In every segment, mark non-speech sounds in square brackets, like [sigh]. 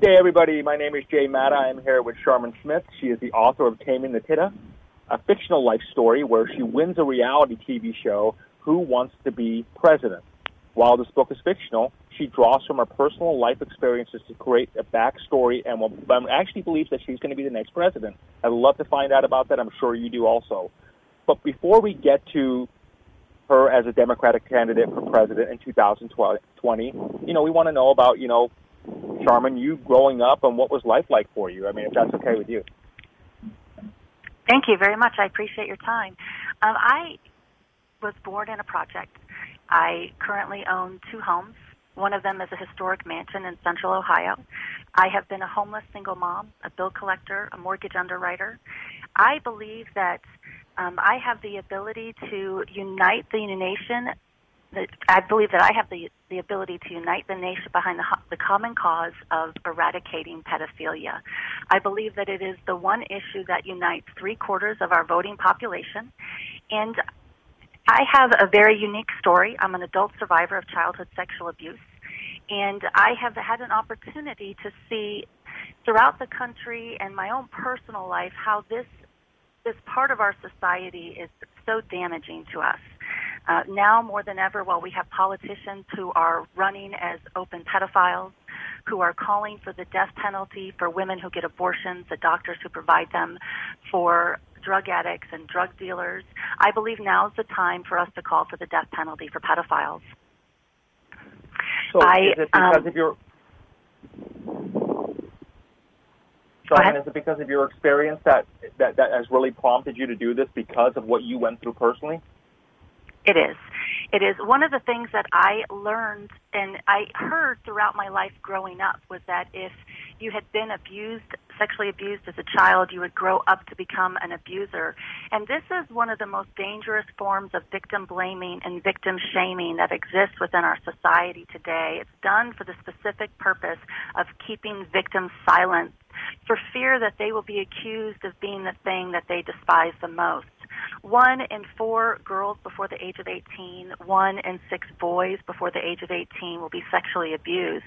Good day, everybody. My name is Jay Matta. I'm here with Sharmin Smith. She is the author of Taming the Tida, a fictional life story where she wins a reality TV show, Who Wants to Be President. While this book is fictional, she draws from her personal life experiences to create a backstory and will, um, actually believes that she's going to be the next president. I'd love to find out about that. I'm sure you do also. But before we get to her as a Democratic candidate for president in 2020, you know, we want to know about, you know, Sharmin, you growing up and what was life like for you? I mean, if that's okay with you. Thank you very much. I appreciate your time. Um, I was born in a project. I currently own two homes. One of them is a historic mansion in central Ohio. I have been a homeless single mom, a bill collector, a mortgage underwriter. I believe that um, I have the ability to unite the nation I believe that I have the the ability to unite the nation behind the, the common cause of eradicating pedophilia. I believe that it is the one issue that unites three quarters of our voting population, and I have a very unique story. I'm an adult survivor of childhood sexual abuse, and I have had an opportunity to see throughout the country and my own personal life how this this part of our society is so damaging to us. Uh, now more than ever, while we have politicians who are running as open pedophiles, who are calling for the death penalty for women who get abortions, the doctors who provide them, for drug addicts and drug dealers, I believe now is the time for us to call for the death penalty for pedophiles. So I, is it because um, of your Sharmin, is it because of your experience that, that that has really prompted you to do this because of what you went through personally? It is. It is. One of the things that I learned and I heard throughout my life growing up was that if you had been abused, sexually abused as a child, you would grow up to become an abuser. And this is one of the most dangerous forms of victim blaming and victim shaming that exists within our society today. It's done for the specific purpose of keeping victims silent for fear that they will be accused of being the thing that they despise the most. One in four girls before the age of 18, one in six boys before the age of 18 will be sexually abused.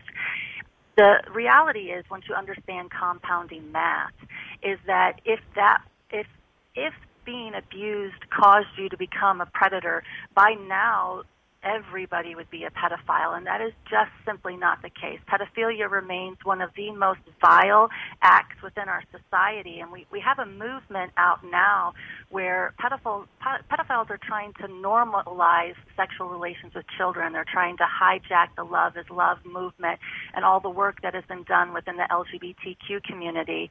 The reality is, once you understand compounding math, is that if that if if being abused caused you to become a predator, by now everybody would be a pedophile, and that is just simply not the case. Pedophilia remains one of the most vile acts within our society, and we, we have a movement out now where pedophiles, pedophiles are trying to normalize sexual relations with children. They're trying to hijack the Love is Love movement and all the work that has been done within the LGBTQ community.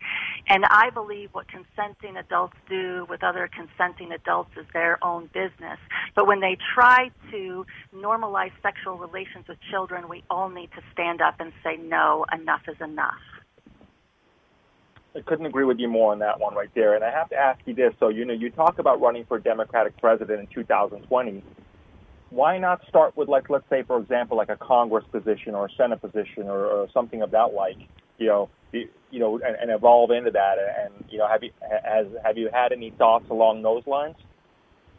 And I believe what consenting adults do with other consenting adults is their own business. But when they try to normalize sexual relations with children, we all need to stand up and say, no, enough is enough. I couldn't agree with you more on that one right there. And I have to ask you this. So, you know, you talk about running for Democratic president in 2020. Why not start with, like, let's say, for example, like a Congress position or a Senate position or, or something of that like, you know, you, you know, and, and evolve into that? And, you know, have you, has, have you had any thoughts along those lines?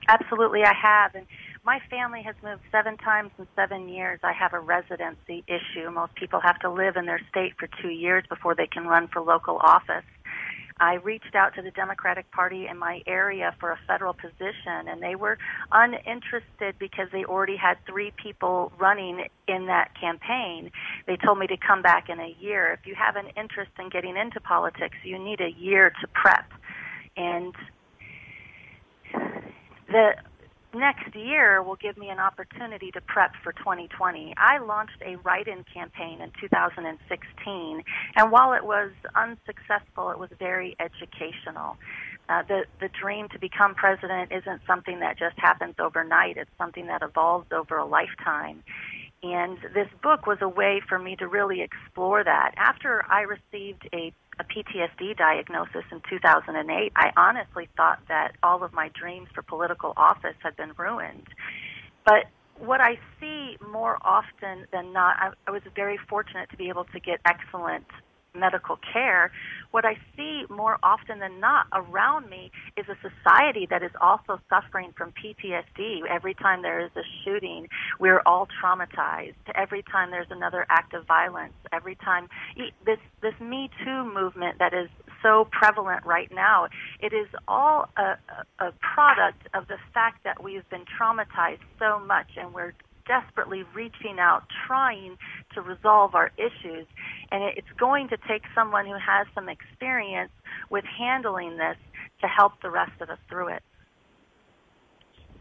Absolutely, I have. And my family has moved seven times in seven years. I have a residency issue. Most people have to live in their state for two years before they can run for local office. I reached out to the Democratic Party in my area for a federal position, and they were uninterested because they already had three people running in that campaign. They told me to come back in a year. If you have an interest in getting into politics, you need a year to prep. And the next year will give me an opportunity to prep for 2020. I launched a write-in campaign in 2016, and while it was unsuccessful, it was very educational. Uh, the the dream to become president isn't something that just happens overnight. It's something that evolves over a lifetime. And this book was a way for me to really explore that. After I received a a PTSD diagnosis in 2008, I honestly thought that all of my dreams for political office had been ruined. But what I see more often than not, I, I was very fortunate to be able to get excellent medical care, what I see more often than not around me is a society that is also suffering from PTSD. Every time there is a shooting, we're all traumatized. Every time there's another act of violence, every time this this Me Too movement that is so prevalent right now, it is all a, a product of the fact that we've been traumatized so much and we're desperately reaching out, trying to resolve our issues. And it's going to take someone who has some experience with handling this to help the rest of us through it.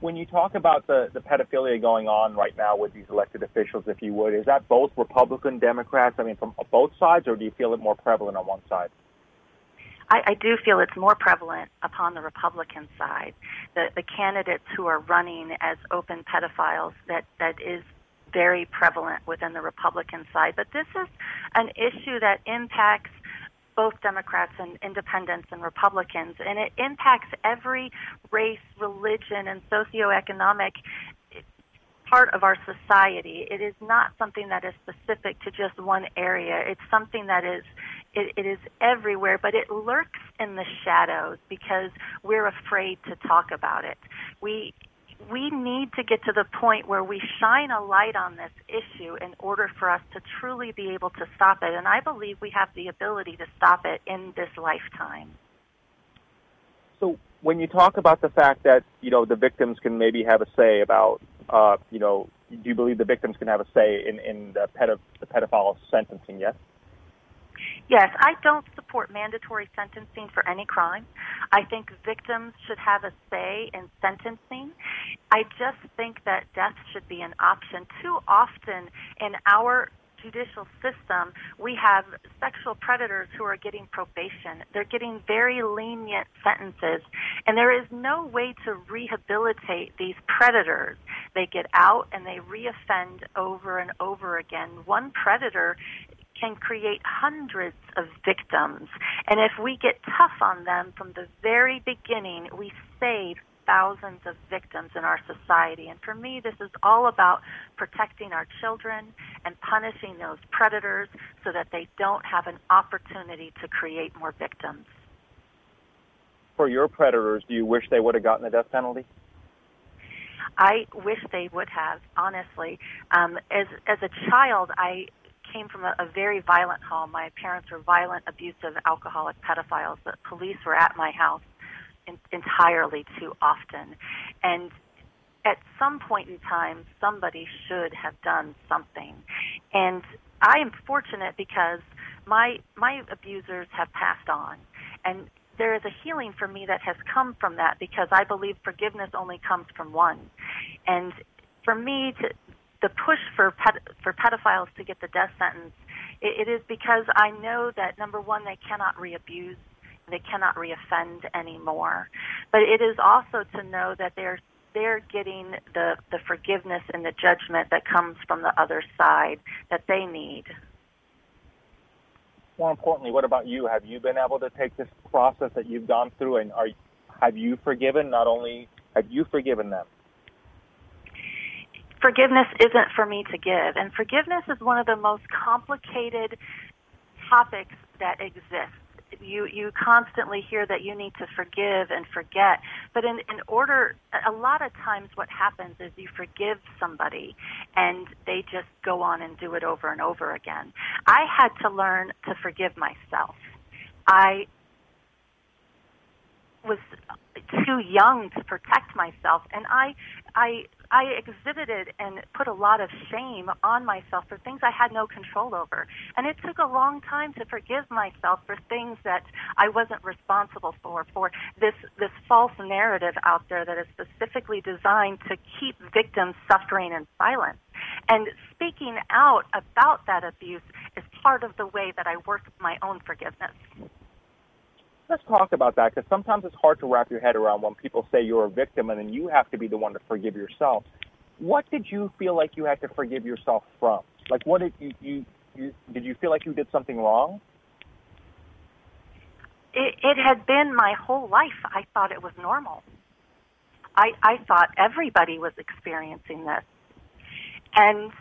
When you talk about the, the pedophilia going on right now with these elected officials, if you would, is that both Republican, Democrats? I mean, from both sides, or do you feel it more prevalent on one side? I, I do feel it's more prevalent upon the Republican side. The, the candidates who are running as open pedophiles, that, that is very prevalent within the Republican side. But this is an issue that impacts both Democrats and independents and Republicans, and it impacts every race, religion, and socioeconomic part of our society. It is not something that is specific to just one area. It's something that is it, it is everywhere, but it lurks in the shadows because we're afraid to talk about it. We we need to get to the point where we shine a light on this issue in order for us to truly be able to stop it. And I believe we have the ability to stop it in this lifetime. So when you talk about the fact that you know the victims can maybe have a say about uh, you know do you believe the victims can have a say in in the, pedo- the pedophile sentencing? Yes. Yes, I don't support mandatory sentencing for any crime. I think victims should have a say in sentencing. I just think that death should be an option. Too often in our judicial system, we have sexual predators who are getting probation. They're getting very lenient sentences, and there is no way to rehabilitate these predators. They get out and they reoffend over and over again. One predator can create hundreds of victims. And if we get tough on them from the very beginning, we save thousands of victims in our society. And for me, this is all about protecting our children and punishing those predators so that they don't have an opportunity to create more victims. For your predators, do you wish they would have gotten the death penalty? I wish they would have, honestly. Um, as as a child, I came from a, a very violent home. My parents were violent, abusive, alcoholic pedophiles. The police were at my house in, entirely too often. And at some point in time, somebody should have done something. And I am fortunate because my my abusers have passed on, and there is a healing for me that has come from that because I believe forgiveness only comes from one. And for me to the push for ped- for pedophiles to get the death sentence, it, it is because I know that number one, they cannot re-abuse, they cannot re-offend anymore. But it is also to know that they're they're getting the the forgiveness and the judgment that comes from the other side that they need. More importantly, what about you? Have you been able to take this process that you've gone through, and are have you forgiven? Not only have you forgiven them, forgiveness isn't for me to give. And forgiveness is one of the most complicated topics that exists. You you constantly hear that you need to forgive and forget, but in in order, a lot of times what happens is you forgive somebody, and they just go on and do it over and over again. I had to learn to forgive myself. I was too young to protect myself, and I I I exhibited and put a lot of shame on myself for things I had no control over. And it took a long time to forgive myself for things that I wasn't responsible for, for this, this false narrative out there that is specifically designed to keep victims suffering in silence. And speaking out about that abuse is part of the way that I work my own forgiveness let's talk about that because sometimes it's hard to wrap your head around when people say you're a victim and then you have to be the one to forgive yourself. What did you feel like you had to forgive yourself from? Like, what did you, you, you did you feel like you did something wrong? it, it had been my whole life. I thought it was normal. I, I thought everybody was experiencing this. And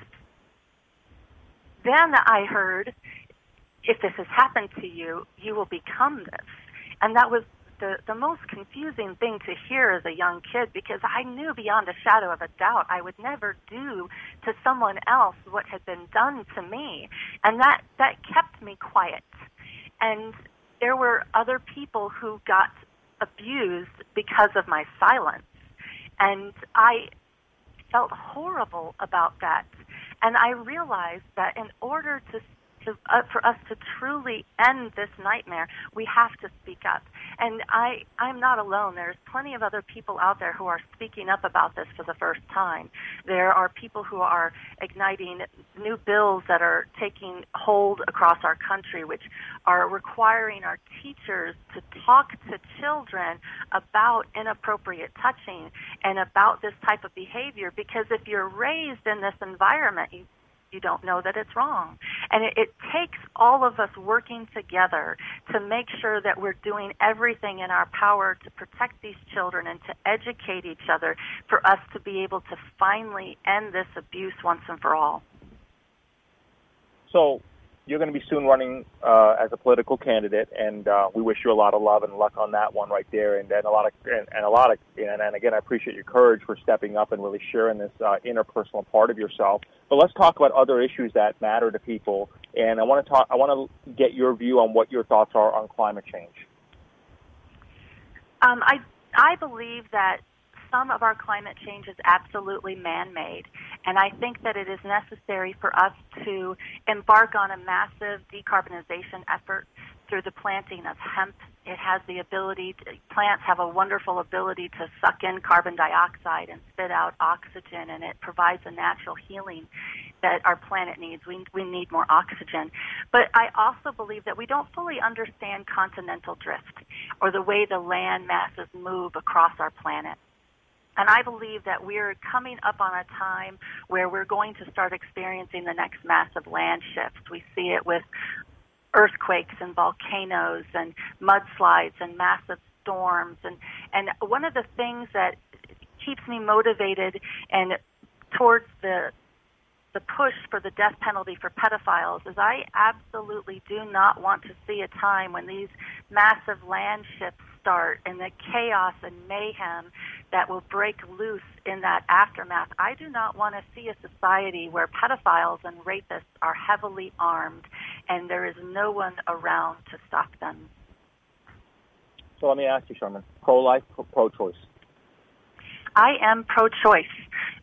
then I heard, if this has happened to you, you will become this. And that was the, the most confusing thing to hear as a young kid because I knew beyond a shadow of a doubt I would never do to someone else what had been done to me. And that, that kept me quiet. And there were other people who got abused because of my silence. And I felt horrible about that. And I realized that in order to to, uh, for us to truly end this nightmare, we have to speak up. And I, I'm not alone. There's plenty of other people out there who are speaking up about this for the first time. There are people who are igniting new bills that are taking hold across our country, which are requiring our teachers to talk to children about inappropriate touching and about this type of behavior. Because if you're raised in this environment, you you don't know that it's wrong. And it, it takes all of us working together to make sure that we're doing everything in our power to protect these children and to educate each other for us to be able to finally end this abuse once and for all. So, you're going to be soon running uh, as a political candidate, and uh, we wish you a lot of love and luck on that one right there, and, and a lot of and, and a lot of and, and again, I appreciate your courage for stepping up and really sharing this uh, interpersonal part of yourself. But let's talk about other issues that matter to people, and I want to talk. I want to get your view on what your thoughts are on climate change. Um, I I believe that some of our climate change is absolutely man made. And I think that it is necessary for us to embark on a massive decarbonization effort through the planting of hemp. It has the ability, to, plants have a wonderful ability to suck in carbon dioxide and spit out oxygen, and it provides a natural healing that our planet needs. We, we need more oxygen. But I also believe that we don't fully understand continental drift or the way the land masses move across our planet. And I believe that we're coming up on a time where we're going to start experiencing the next massive land shift. We see it with earthquakes and volcanoes and mudslides and massive storms. And, and one of the things that keeps me motivated and towards the the push for the death penalty for pedophiles is I absolutely do not want to see a time when these massive land shifts start and the chaos and mayhem that will break loose in that aftermath. I do not want to see a society where pedophiles and rapists are heavily armed and there is no one around to stop them. So let me ask you, Sharmin, pro-life, pro-choice? I am pro-choice.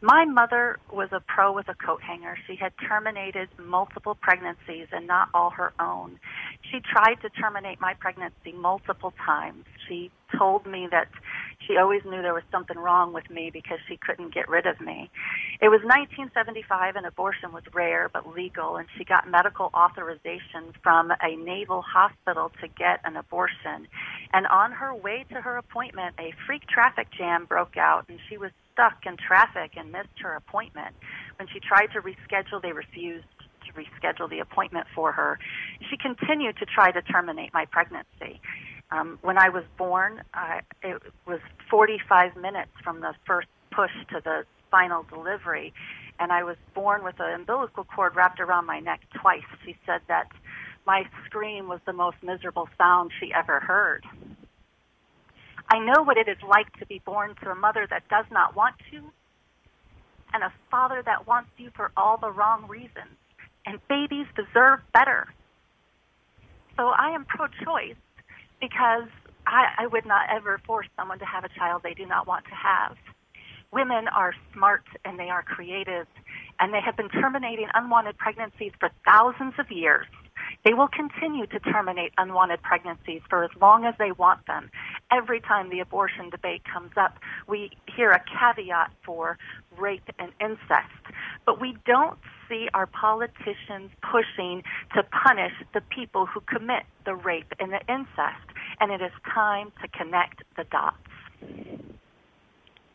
My mother was a pro with a coat hanger. She had terminated multiple pregnancies and not all her own. She tried to terminate my pregnancy multiple times. She told me that she always knew there was something wrong with me because she couldn't get rid of me. It was 1975 and abortion was rare but legal and she got medical authorization from a naval hospital to get an abortion. And on her way to her appointment, a freak traffic jam broke out and she was stuck in traffic and missed her appointment. When she tried to reschedule, they refused to reschedule the appointment for her. She continued to try to terminate my pregnancy. Um, when I was born, uh, it was 45 minutes from the first push to the final delivery, and I was born with an umbilical cord wrapped around my neck twice. She said that my scream was the most miserable sound she ever heard. I know what it is like to be born to a mother that does not want to, and a father that wants you for all the wrong reasons. And babies deserve better. So I am pro choice because I, I would not ever force someone to have a child they do not want to have. Women are smart and they are creative, and they have been terminating unwanted pregnancies for thousands of years. They will continue to terminate unwanted pregnancies for as long as they want them. Every time the abortion debate comes up, we hear a caveat for rape and incest. But we don't see our politicians pushing to punish the people who commit the rape and the incest. And it is time to connect the dots.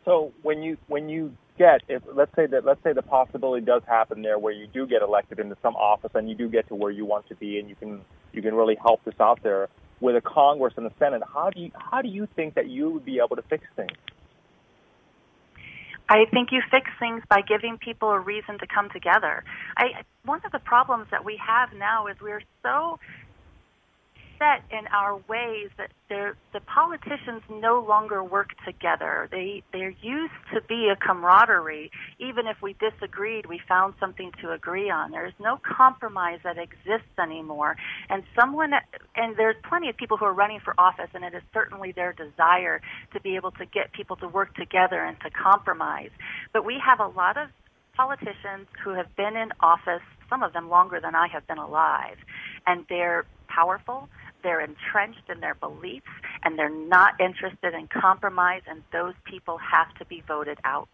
So when you when you get if let's say that let's say the possibility does happen there where you do get elected into some office and you do get to where you want to be and you can you can really help this out there with a Congress and the Senate, how do you how do you think that you would be able to fix things? I think you fix things by giving people a reason to come together. I one of the problems that we have now is we're so set in our ways that the politicians no longer work together. They there used to be a camaraderie. Even if we disagreed, we found something to agree on. There's no compromise that exists anymore. And someone and there's plenty of people who are running for office, and it is certainly their desire to be able to get people to work together and to compromise. But we have a lot of politicians who have been in office, some of them longer than I have been alive, and they're powerful they're entrenched in their beliefs and they're not interested in compromise, and those people have to be voted out.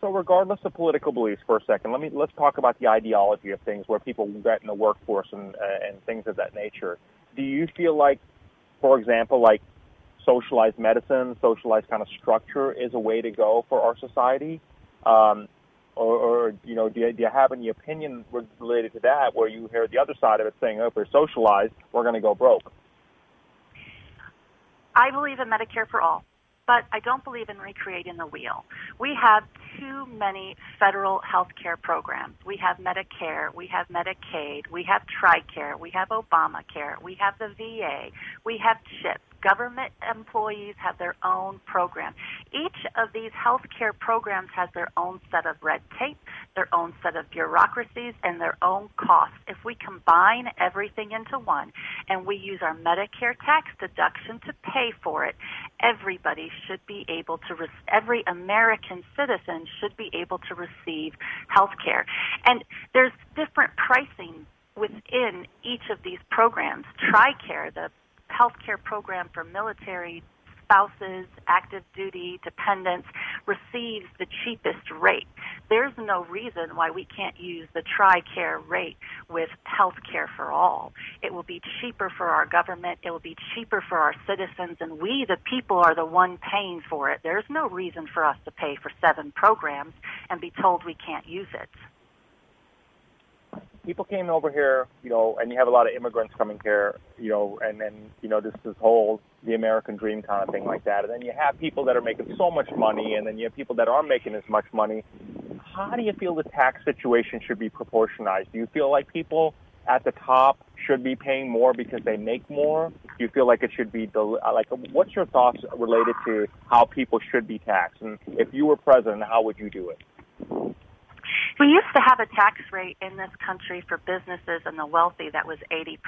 So, regardless of political beliefs, for a second, let me let's talk about the ideology of things where people get in the workforce and uh, and things of that nature. Do you feel like, for example, like socialized medicine, socialized kind of structure is a way to go for our society? Um, or, or you know, do you, do you have any opinion related to that, where you hear the other side of it saying, "Oh, if we're socialized, we're going to go broke"? I believe in Medicare for all, but I don't believe in recreating the wheel. We have too many federal health care programs. We have Medicare, we have Medicaid, we have TRICARE, we have Obamacare, we have the VA, we have CHIP, Government employees have their own program. Each of these healthcare programs has their own set of red tape, their own set of bureaucracies, and their own costs. If we combine everything into one and we use our Medicare tax deduction to pay for it, everybody should be able to, re- every American citizen should be able to receive health care. And there's different pricing within each of these programs. TRICARE, the health care program for military spouses, active duty dependents receives the cheapest rate. There's no reason why we can't use the TRICARE rate with health care for all. It will be cheaper for our government, it will be cheaper for our citizens, and we, the people, are the one paying for it. There's no reason for us to pay for seven programs and be told we can't use it people came over here, you know, and you have a lot of immigrants coming here, you know, and then, you know, this this whole the American dream kind of thing like that. And then you have people that are making so much money, and then you have people that aren't making as much money. How do you feel the tax situation should be proportionized? Do you feel like people at the top should be paying more because they make more? Do you feel like it should be like? What's your thoughts related to how people should be taxed? And if you were president, how would you do it? We used to have a tax rate in this country for businesses and the wealthy that was 80%.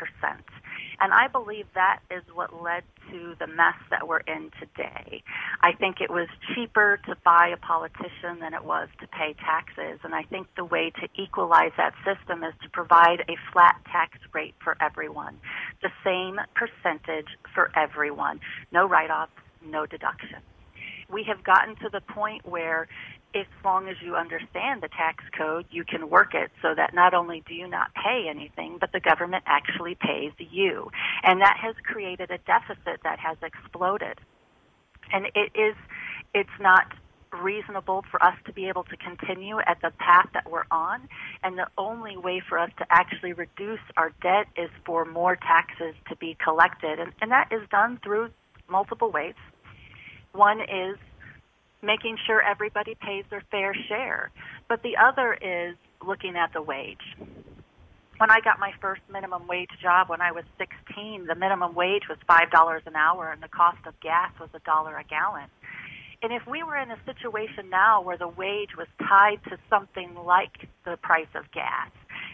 And I believe that is what led to the mess that we're in today. I think it was cheaper to buy a politician than it was to pay taxes. And I think the way to equalize that system is to provide a flat tax rate for everyone, the same percentage for everyone, no write offs, no deduction we have gotten to the point where as long as you understand the tax code, you can work it so that not only do you not pay anything, but the government actually pays you. And that has created a deficit that has exploded. And it is, it's not reasonable for us to be able to continue at the path that we're on. And the only way for us to actually reduce our debt is for more taxes to be collected. And, and that is done through multiple ways. One is making sure everybody pays their fair share. But the other is looking at the wage. When I got my first minimum wage job when I was 16, the minimum wage was $5 an hour and the cost of gas was a dollar a gallon. And if we were in a situation now where the wage was tied to something like the price of gas,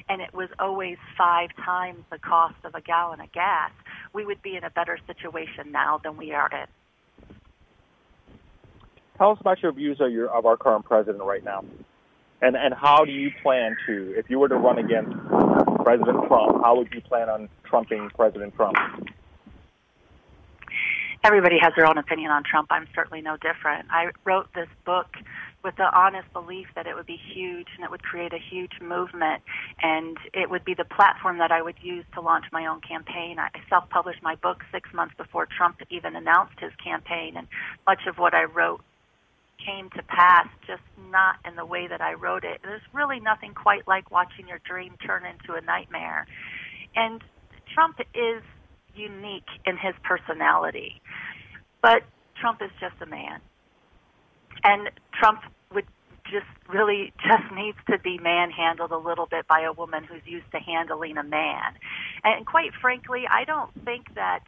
and it was always five times the cost of a gallon of gas, we would be in a better situation now than we are. Tell us about your views of, your, of our current president right now. And, and how do you plan to, if you were to run against President Trump, how would you plan on trumping President Trump? Everybody has their own opinion on Trump. I'm certainly no different. I wrote this book with the honest belief that it would be huge and it would create a huge movement and it would be the platform that I would use to launch my own campaign. I self published my book six months before Trump even announced his campaign and much of what I wrote came to pass, just not in the way that I wrote it. There's really nothing quite like watching your dream turn into a nightmare. And Trump is unique in his personality, but Trump is just a man. And Trump would just really [laughs] just needs to be manhandled a little bit by a woman who's used to handling a man. And quite frankly, I don't think that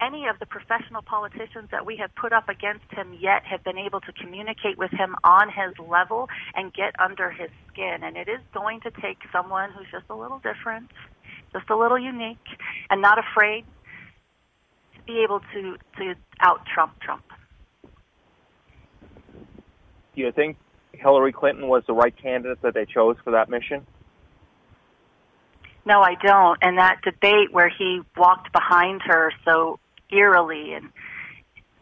any of the professional politicians that we have put up against him yet have been able to communicate with him on his level and get under his skin. And it is going to take someone who's just a little different, just a little unique, and not afraid to be able to, to out Trump Trump. Do you think Hillary Clinton was the right candidate that they chose for that mission? No, I don't. And that debate where he walked behind her so eerily and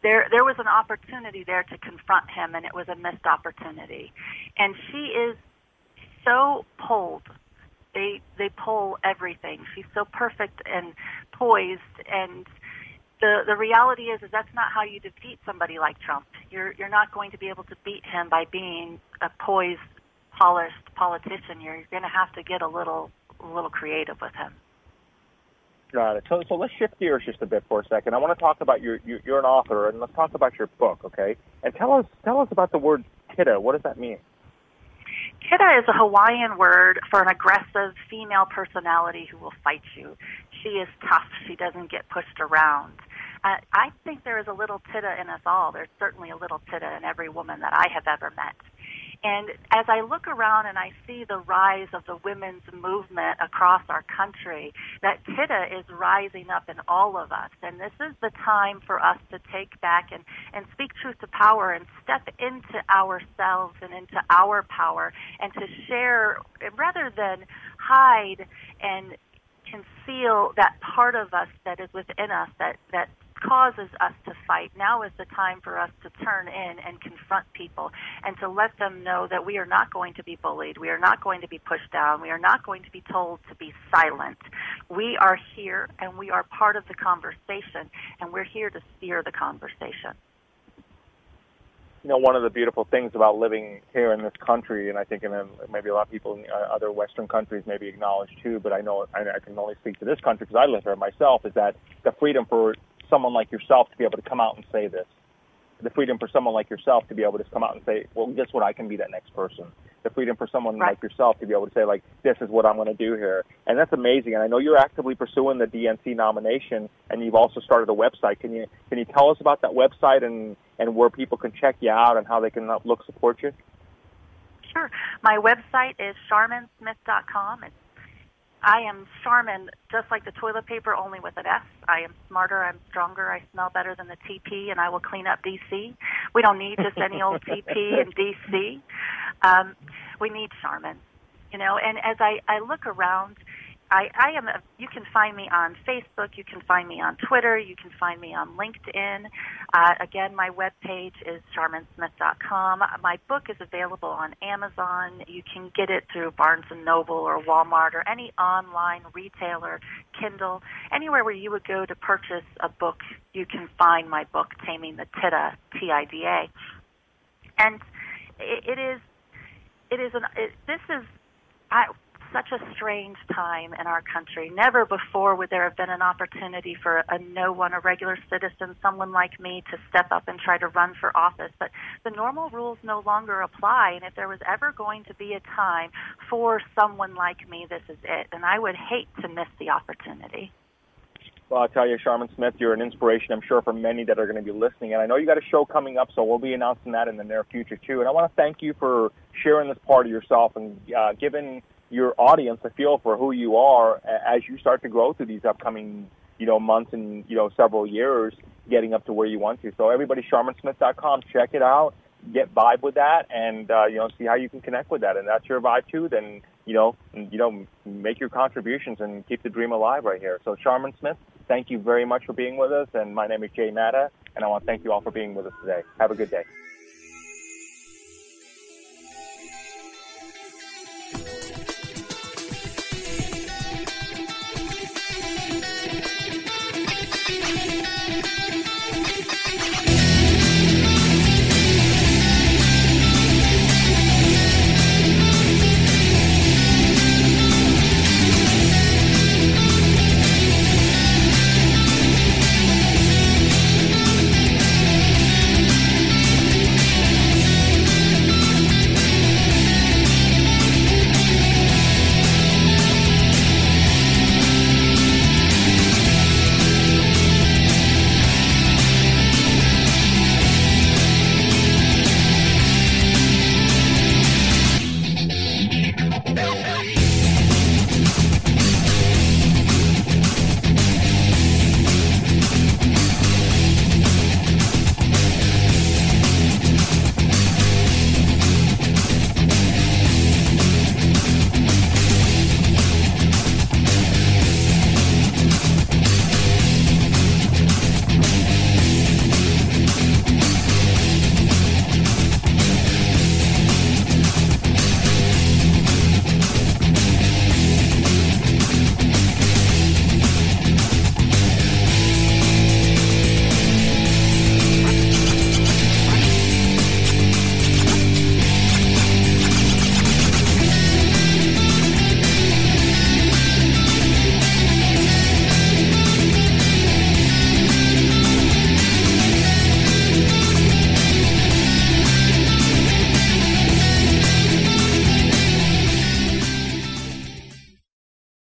there there was an opportunity there to confront him and it was a missed opportunity. And she is so pulled. They they pull everything. She's so perfect and poised and the the reality is is that's not how you defeat somebody like Trump. You're you're not going to be able to beat him by being a poised, polished politician. You're, going to have to get a little a little creative with him. Got it. So so let's shift gears just a bit for a second. I want to talk about your you, you're an author and let's talk about your book, okay? And tell us tell us about the word Tida. What does that mean? Tida is a Hawaiian word for an aggressive female personality who will fight you. She is tough. She doesn't get pushed around. Uh, I think there is a little Tida in us all. There's certainly a little Tida in every woman that I have ever met. And as I look around and I see the rise of the women's movement across our country, that Tida is rising up in all of us. And this is the time for us to take back and, and speak truth to power and step into ourselves and into our power and to share rather than hide and conceal that part of us that is within us that, that causes us to fight. Now is the time for us to turn in and confront people and to let them know that we are not going to be bullied. We are not going to be pushed down. We are not going to be told to be silent. We are here and we are part of the conversation and we're here to steer the conversation you know, one of the beautiful things about living here in this country, and I think in a, maybe a lot of people in uh, other Western countries maybe acknowledge too, but I know I, I can only speak to this country because I live here myself, is that the freedom for someone like yourself to be able to come out and say this. The freedom for someone like yourself to be able to come out and say, well, guess what? I can be that next person. The freedom for someone right. like yourself to be able to say, like, this is what I'm going to do here. And that's amazing. And I know you're actively pursuing the DNC nomination, and you've also started a website. Can you can you tell us about that website and and where people can check you out and how they can uh, look support you? Sure. My website is sharminsmith.com. It's I am Charmin, just like the toilet paper, only with an S. I am smarter, I'm stronger, I smell better than the TP, and I will clean up DC. We don't need just any old [laughs] TP in DC. Um, we need Charmin, you know. And as I, I look around, I, I am. A, you can find me on Facebook. You can find me on Twitter. You can find me on LinkedIn. Uh, again, my webpage is sharminsmith.com. My book is available on Amazon. You can get it through Barnes and Noble or Walmart or any online retailer, Kindle, anywhere where you would go to purchase a book. You can find my book, Taming the Tida, T-I-D-A, and it, it is. It is an. It, this is. I, such a strange time in our country. Never before would there have been an opportunity for a no one, a regular citizen, someone like me, to step up and try to run for office. But the normal rules no longer apply. And if there was ever going to be a time for someone like me, this is it. And I would hate to miss the opportunity. Well, I'll tell you, Sharmin Smith, you're an inspiration, I'm sure, for many that are going to be listening. And I know you got a show coming up, so we'll be announcing that in the near future, too. And I want to thank you for sharing this part of yourself and uh, giving your audience a feel for who you are as you start to grow through these upcoming, you know, months and, you know, several years getting up to where you want to. So everybody, sharminsmith.com, check it out, get vibe with that and, uh, you know, see how you can connect with that. And that's your vibe too, then, you know, you know, make your contributions and keep the dream alive right here. So Sharmin Smith, thank you very much for being with us. And my name is Jay Matta, and I want to thank you all for being with us today. Have a good day.